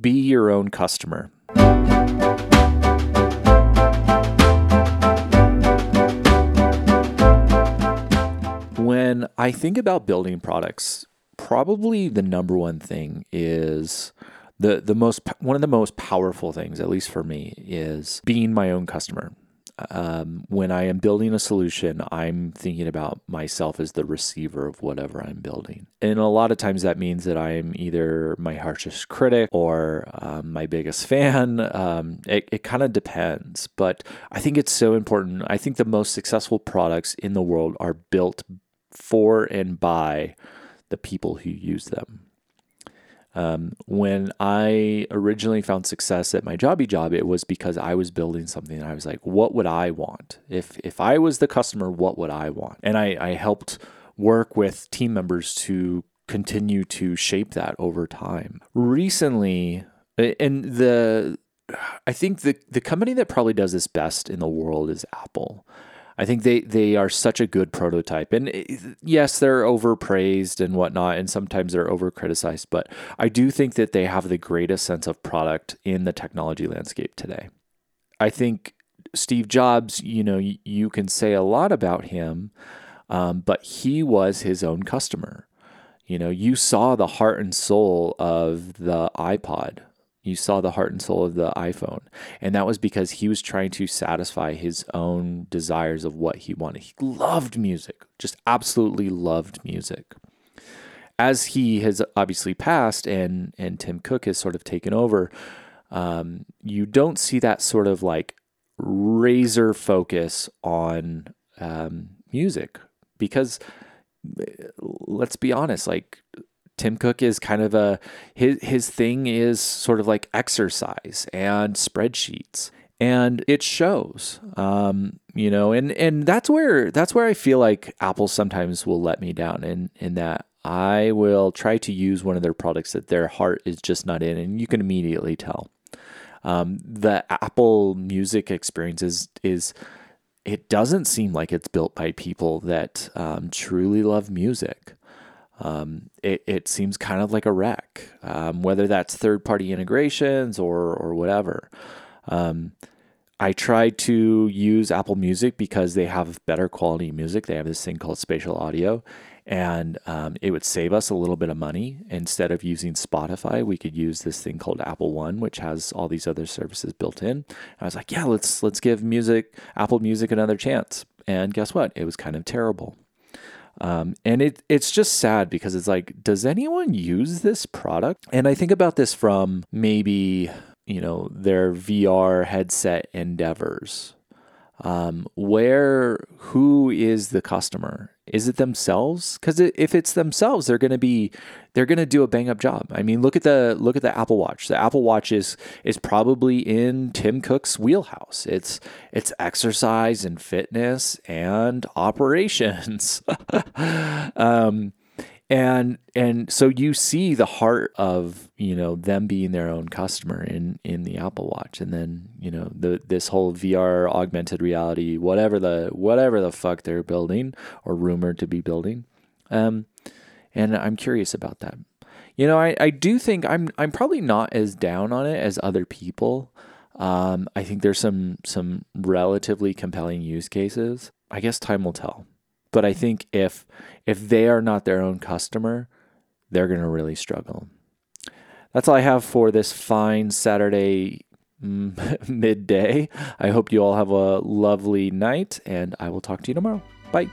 be your own customer. When I think about building products, probably the number one thing is the the most one of the most powerful things, at least for me, is being my own customer. Um, when I am building a solution, I'm thinking about myself as the receiver of whatever I'm building. And a lot of times that means that I'm either my harshest critic or um, my biggest fan. Um, it it kind of depends. But I think it's so important. I think the most successful products in the world are built for and by the people who use them. Um, when I originally found success at my jobby job, it was because I was building something. And I was like, what would I want? If if I was the customer, what would I want? And I, I helped work with team members to continue to shape that over time. Recently, and the I think the the company that probably does this best in the world is Apple. I think they they are such a good prototype, and eh, yes, they're overpraised and whatnot, and sometimes they're overcriticized. But I do think that they have the greatest sense of product in the technology landscape today. I think Steve Jobs, you know, you can say a lot about him, um, but he was his own customer. You know, you saw the heart and soul of the iPod you saw the heart and soul of the iPhone. And that was because he was trying to satisfy his own desires of what he wanted. He loved music, just absolutely loved music. As he has obviously passed and, and Tim Cook has sort of taken over, um, you don't see that sort of like razor focus on um, music because let's be honest, like Tim Cook is kind of a his his thing is sort of like exercise and spreadsheets. And it shows um, you know and and that's where that's where I feel like Apple sometimes will let me down in in that I will try to use one of their products that their heart is just not in and you can immediately tell. Um, the Apple Music experience is is it doesn't seem like it's built by people that um, truly love music um, it, it seems kind of like a wreck, um, whether that's third party integrations or, or whatever. Um, I try to use Apple Music because they have better quality music. They have this thing called spatial audio, and um, it would save us a little bit of money. Instead of using Spotify, we could use this thing called Apple One, which has all these other services built in. And I was like, yeah, let's let's give music Apple Music another chance. And guess what? It was kind of terrible. Um, and it it's just sad because it's like, does anyone use this product? And I think about this from maybe you know their VR headset endeavors. Um, where who is the customer? Is it themselves? Because if it's themselves, they're going to be they're going to do a bang up job. I mean, look at the look at the Apple Watch. The Apple Watch is is probably in Tim Cook's wheelhouse. It's it's exercise and fitness and operations. um, and and so you see the heart of you know them being their own customer in in the Apple Watch, and then you know the this whole VR augmented reality, whatever the whatever the fuck they're building or rumored to be building, um, and I'm curious about that. You know, I, I do think I'm I'm probably not as down on it as other people. Um, I think there's some some relatively compelling use cases. I guess time will tell. But I think if if they are not their own customer, they're going to really struggle. That's all I have for this fine Saturday mm, midday. I hope you all have a lovely night, and I will talk to you tomorrow. Bye.